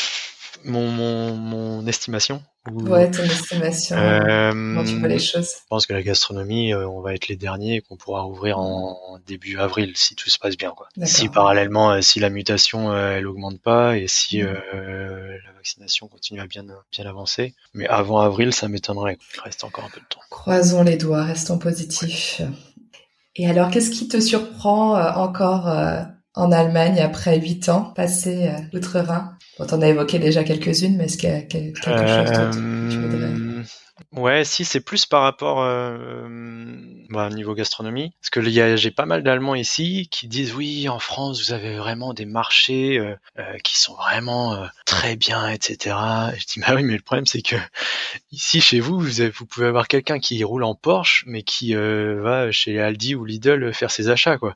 mon, mon, mon estimation. Ouais, ton estimation. Euh, comment tu vois les choses? Je pense que la gastronomie, on va être les derniers et qu'on pourra rouvrir en, début avril si tout se passe bien. Quoi. Si parallèlement, si la mutation elle augmente pas et si mm. la vaccination continue à bien bien avancer, mais avant avril, ça m'étonnerait. Il reste encore un peu de temps. Croisons les doigts, restons positifs. Et alors, qu'est-ce qui te surprend euh, encore euh, en Allemagne après huit ans passés euh, outre-Rhin? Bon, t'en as évoqué déjà quelques-unes, mais est-ce qu'il y a quelque chose d'autre que tu voudrais Ouais, si c'est plus par rapport euh, bah, niveau gastronomie, parce que j'ai pas mal d'Allemands ici qui disent oui, en France vous avez vraiment des marchés euh, euh, qui sont vraiment euh, très bien, etc. Et je dis bah oui, mais le problème c'est que ici chez vous, vous, vous pouvez avoir quelqu'un qui roule en Porsche, mais qui va chez Aldi ou Lidl faire ses achats, quoi.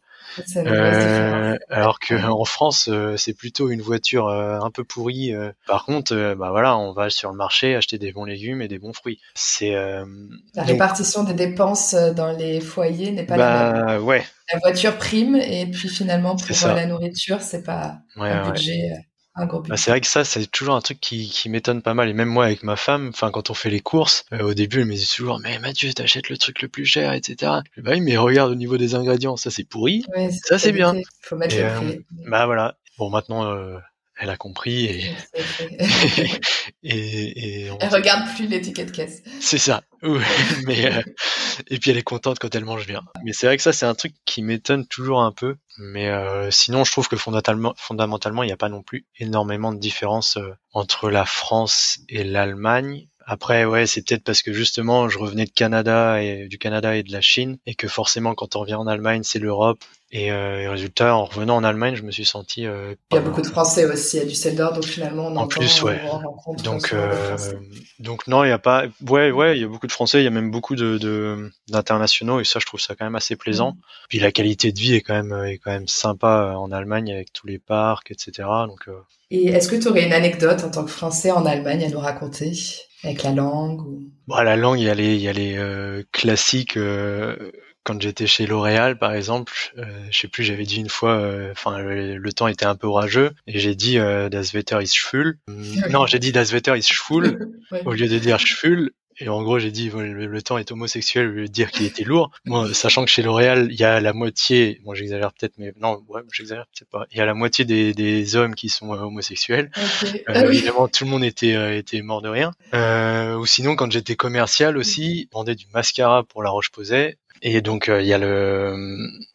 Euh, alors que en France, euh, c'est plutôt une voiture euh, un peu pourrie. Par contre, bah voilà, on va sur le marché acheter des bons légumes et des bons fruits. C'est la répartition des dépenses dans les foyers n'est pas la même. Bah, ouais. La voiture prime et puis finalement pour la nourriture, c'est pas un budget. Bah, c'est vrai que ça, c'est toujours un truc qui, qui m'étonne pas mal. Et même moi, avec ma femme, enfin, quand on fait les courses, euh, au début, elle me dit toujours, mais Mathieu, t'achètes le truc le plus cher, etc. bah oui, mais regarde au niveau des ingrédients, ça c'est pourri, ça c'est bien. Faut mettre le prix. Euh, bah voilà. Bon, maintenant, euh, elle a compris et, et, elle regarde plus l'étiquette caisse. C'est ça. mais euh, et puis elle est contente quand elle mange bien. Mais c'est vrai que ça c'est un truc qui m'étonne toujours un peu. Mais euh, sinon je trouve que fondamentalement, fondamentalement il n'y a pas non plus énormément de différence euh, entre la France et l'Allemagne. Après, ouais, c'est peut-être parce que justement, je revenais de Canada et du Canada et de la Chine, et que forcément, quand on revient en Allemagne, c'est l'Europe. Et, euh, résultat, en revenant en Allemagne, je me suis senti. Euh, il y a beaucoup de Français aussi à Düsseldorf, donc finalement, on en plus, ouais. Donc, euh, donc non, il y a pas. Ouais, ouais, il y a beaucoup de Français. Il y a même beaucoup de d'internationaux, et ça, je trouve ça quand même assez plaisant. Mm. Puis la qualité de vie est quand même est quand même sympa en Allemagne avec tous les parcs, etc. Donc. Euh, et est-ce que tu aurais une anecdote en tant que Français en Allemagne à nous raconter avec la langue ou... Bon, la langue, il y a les, il y a les euh, classiques. Euh, quand j'étais chez L'Oréal, par exemple, euh, je sais plus, j'avais dit une fois, euh, enfin, le, temps était un peu orageux, et j'ai dit Das Wetter ist schwül. non, j'ai dit Das Wetter ist schwül au lieu de dire schwül. et en gros j'ai dit le, temps est homosexuel au lieu de dire qu'il était lourd. Moi, sachant que chez L'Oréal il y a la moitié, bon j'exagère peut-être, mais non, ouais, j'exagère peut-être pas. Il y a la moitié des, des hommes qui sont homosexuels. Euh, ah évidemment, tout le monde était était mort de rien. ou sinon, quand j'étais commercial aussi, on vendait du mascara pour La Roche-Posay. Et donc il y a le,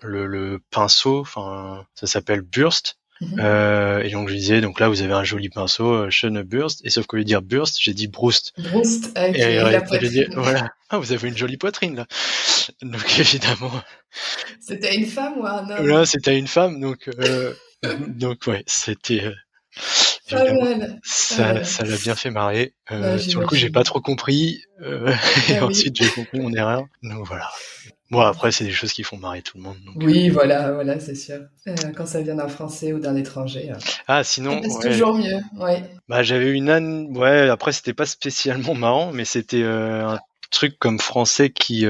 le, le pinceau, enfin ça s'appelle Burst. Mhm. Euh, et donc je disais, donc là vous avez un joli pinceau, euh, Sean Burst, et sauf qu'au lieu de dire Burst, j'ai dit Brust. Brust, avec et, la poitrine. voilà, ah, vous avez une jolie poitrine là. Donc évidemment. C'était une femme ou un homme? Là, c'était une femme, donc euh, donc ouais, c'était. Euh, ça, ça l'a bien fait marrer. Euh, sur le coup, j'ai pas trop compris. Euh, et ensuite, j'ai compris mon erreur. Donc voilà. Bon, après, c'est des choses qui font marrer tout le monde. oui, euh, voilà, voilà, c'est sûr. Euh, quand ça vient d'un Français ou d'un étranger. Euh, ah, sinon. C'est toujours mieux, ouais. Bah, j'avais une âne, ouais, après, c'était pas spécialement marrant, mais c'était un truc comme français qui,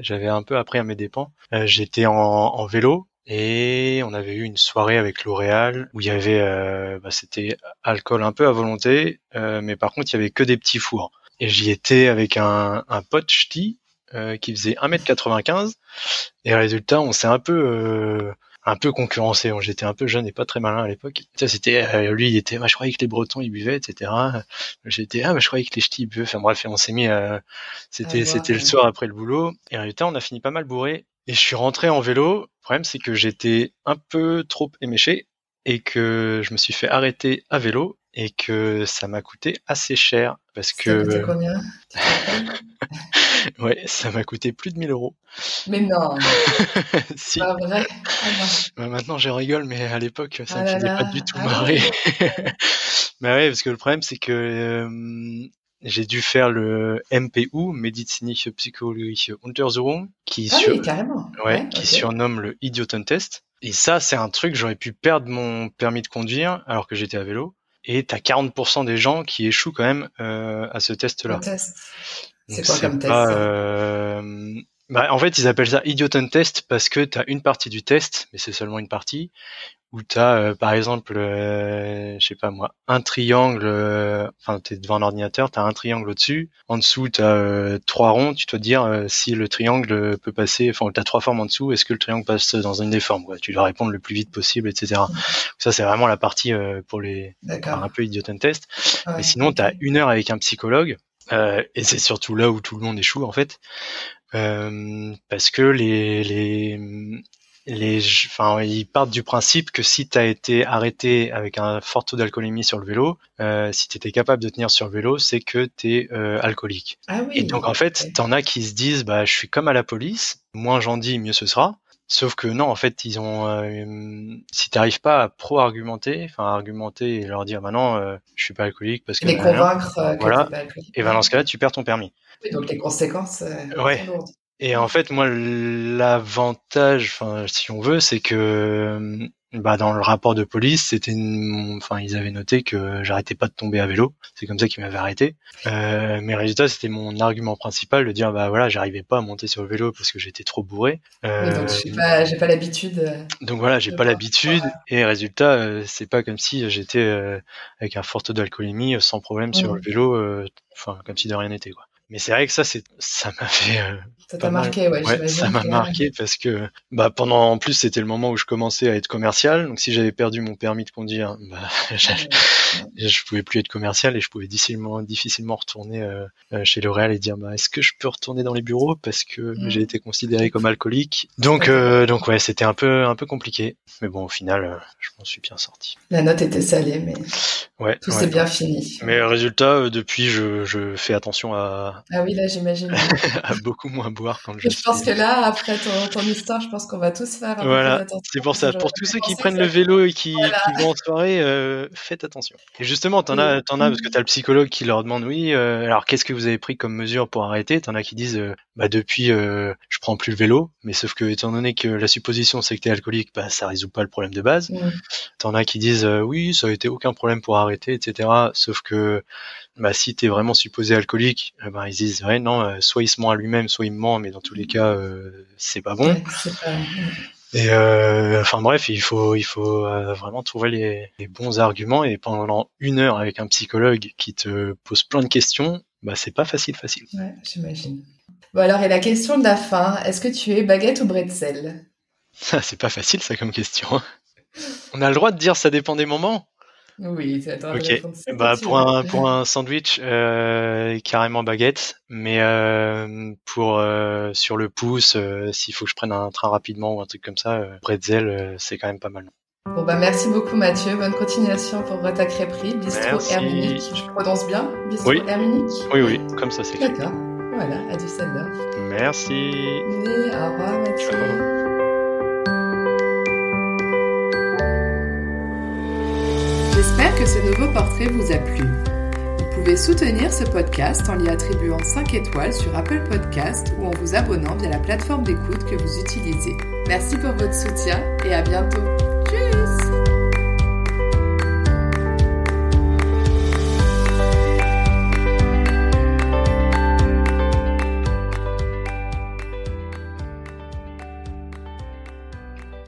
j'avais un peu appris à mes dépens. J'étais en, en, vélo. Et on avait eu une soirée avec L'Oréal où il y avait, bah, c'était alcool un peu à volonté, mais par contre il y avait que des petits fours. Et j'y étais avec un, un pote ch'ti euh, qui faisait 1m95 et résultat on s'est un peu euh, un peu concurrencé. J'étais un peu jeune et pas très malin à l'époque. Ça c'était euh, lui il était bah, je croyais que les bretons ils buvaient etc j'étais ah bah, je croyais que les ch'tis ils buvaient enfin bref on s'est mis c'était c'était le soir après le boulot. Et résultat on a fini pas mal bourré. Et je suis rentré en vélo. Le problème c'est que j'étais un peu trop éméché et que je me suis fait arrêter à vélo et que ça m'a coûté assez cher parce que. Ça combien? Ouais, ça m'a coûté plus de 1000 euros. Mais non. si. Pas vrai? Ah bah, maintenant, je rigole, mais à l'époque, ça ne ah me faisait pas du tout ah marrer. mais ouais, parce que le problème, c'est que euh, j'ai dû faire le MPU, Medizinische Psychologische Untersuchung, qui, ah sur... oui. Ouais, qui surnomme le Idiotentest. Et ça, c'est un truc, j'aurais pu perdre mon permis de conduire alors que j'étais à vélo. Et t'as 40% des gens qui échouent quand même euh, à ce test-là. Test. C'est quoi comme test euh... bah, En fait, ils appellent ça idioton test parce que tu as une partie du test, mais c'est seulement une partie, où tu as, euh, par exemple, euh, je sais pas moi, un triangle, euh, enfin, tu es devant un ordinateur, tu as un triangle au-dessus, en dessous, tu as trois ronds, tu dois dire si le triangle peut passer, enfin, tu as trois formes en dessous, est-ce que le triangle passe dans une des formes quoi. Tu dois répondre le plus vite possible, etc. Ça, c'est vraiment la partie pour les un peu test. Mais sinon, tu as une heure avec un psychologue, euh, et c'est surtout là où tout le monde échoue en fait, euh, parce que les les les, enfin, ils partent du principe que si tu as été arrêté avec un fort taux d'alcoolémie sur le vélo, euh, si tu étais capable de tenir sur le vélo, c'est que tu es euh, alcoolique. Ah oui, et donc en fait, t'en as qui se disent, bah, je suis comme à la police, moins j'en dis, mieux ce sera. Sauf que non, en fait, ils ont. Euh, si t'arrives pas à pro-argumenter, enfin argumenter et leur dire, bah non, euh, je suis pas alcoolique parce que. Les convaincre. Euh, voilà. et ben dans ce cas-là, tu perds ton permis. donc les conséquences. ouais. Et en fait, moi, l'avantage, enfin, si on veut, c'est que bah, dans le rapport de police, c'était, enfin, ils avaient noté que j'arrêtais pas de tomber à vélo. C'est comme ça qu'ils m'avaient arrêté. Euh, mais résultat, c'était mon argument principal de dire, bah voilà, j'arrivais pas à monter sur le vélo parce que j'étais trop bourré. Euh, donc j'ai pas, j'ai pas l'habitude. Euh, donc voilà, j'ai pas l'habitude. Et résultat, euh, c'est pas comme si j'étais euh, avec un fort taux d'alcoolémie sans problème sur mmh. le vélo, enfin comme si de rien n'était quoi. Mais c'est vrai que ça, c'est, ça m'a fait. Euh, ça t'a marqué, ouais. ouais ça m'a marqué parce que, bah, pendant, en plus, c'était le moment où je commençais à être commercial. Donc, si j'avais perdu mon permis de conduire, bah, je pouvais plus être commercial et je pouvais difficilement, difficilement retourner euh, euh, chez L'Oréal et dire, bah, est-ce que je peux retourner dans les bureaux parce que mm. j'ai été considéré comme alcoolique? Donc, donc ouais, c'était un peu, un peu compliqué. Mais bon, au final, je m'en suis bien sorti. La note était salée, mais ouais, tout s'est bien fini. Mais résultat, depuis, je, je fais attention à ah oui, là, j'imagine. à beaucoup moins boire quand je. Je pense que là, après ton, histoire, je pense qu'on va tous faire. Un voilà, c'est pour ça. Pour tous ceux qui prennent le vélo et qui, vont en soirée, euh, faites attention. Et justement, t'en as, t'en as parce que t'as le psychologue qui leur demande, oui, euh, alors qu'est-ce que vous avez pris comme mesure pour arrêter? T'en as qui disent, euh, bah depuis, je prends plus le vélo, mais sauf que étant donné que la supposition c'est que t'es alcoolique, bah ça résout pas le problème de base. Mm. T'en as qui disent, oui, ça a été aucun problème pour arrêter, etc. Sauf que bah, si tu es vraiment supposé alcoolique, ben, ils disent ouais non, euh, soit il se ment à lui-même, soit il ment, mais dans tous les cas euh, c'est pas bon. Et euh, enfin bref, il faut il faut vraiment trouver les, les, bons arguments et pendant une heure avec un psychologue qui te pose plein de questions, bah c'est pas facile, facile. Ouais, j'imagine. Bon alors, et la question de la fin, est-ce que tu es baguette ou bretzel? C'est pas facile ça comme question. On a le droit de dire ça dépend des moments. Oui, c'est attends, Ok. Bah pour un pour un sandwich euh, carrément baguette, mais euh, pour euh, sur le pouce, s'il faut que je prenne un train rapidement ou un truc comme ça, bretzel c'est quand même pas mal. Bon bah merci beaucoup Mathieu, bonne continuation pour ta crêperie, bistrot Herminique, je prononce bien? Bistrot oui. Herminique Oui oui, comme ça c'est D'accord, voilà, à Düsseldorf. Merci. Et au revoir Mathieu. Ciao. J'espère que ce nouveau portrait vous a plu. Vous pouvez soutenir ce podcast en lui attribuant 5 étoiles sur Apple Podcast ou en vous abonnant via la plateforme d'écoute que vous utilisez. Merci pour votre soutien et à bientôt.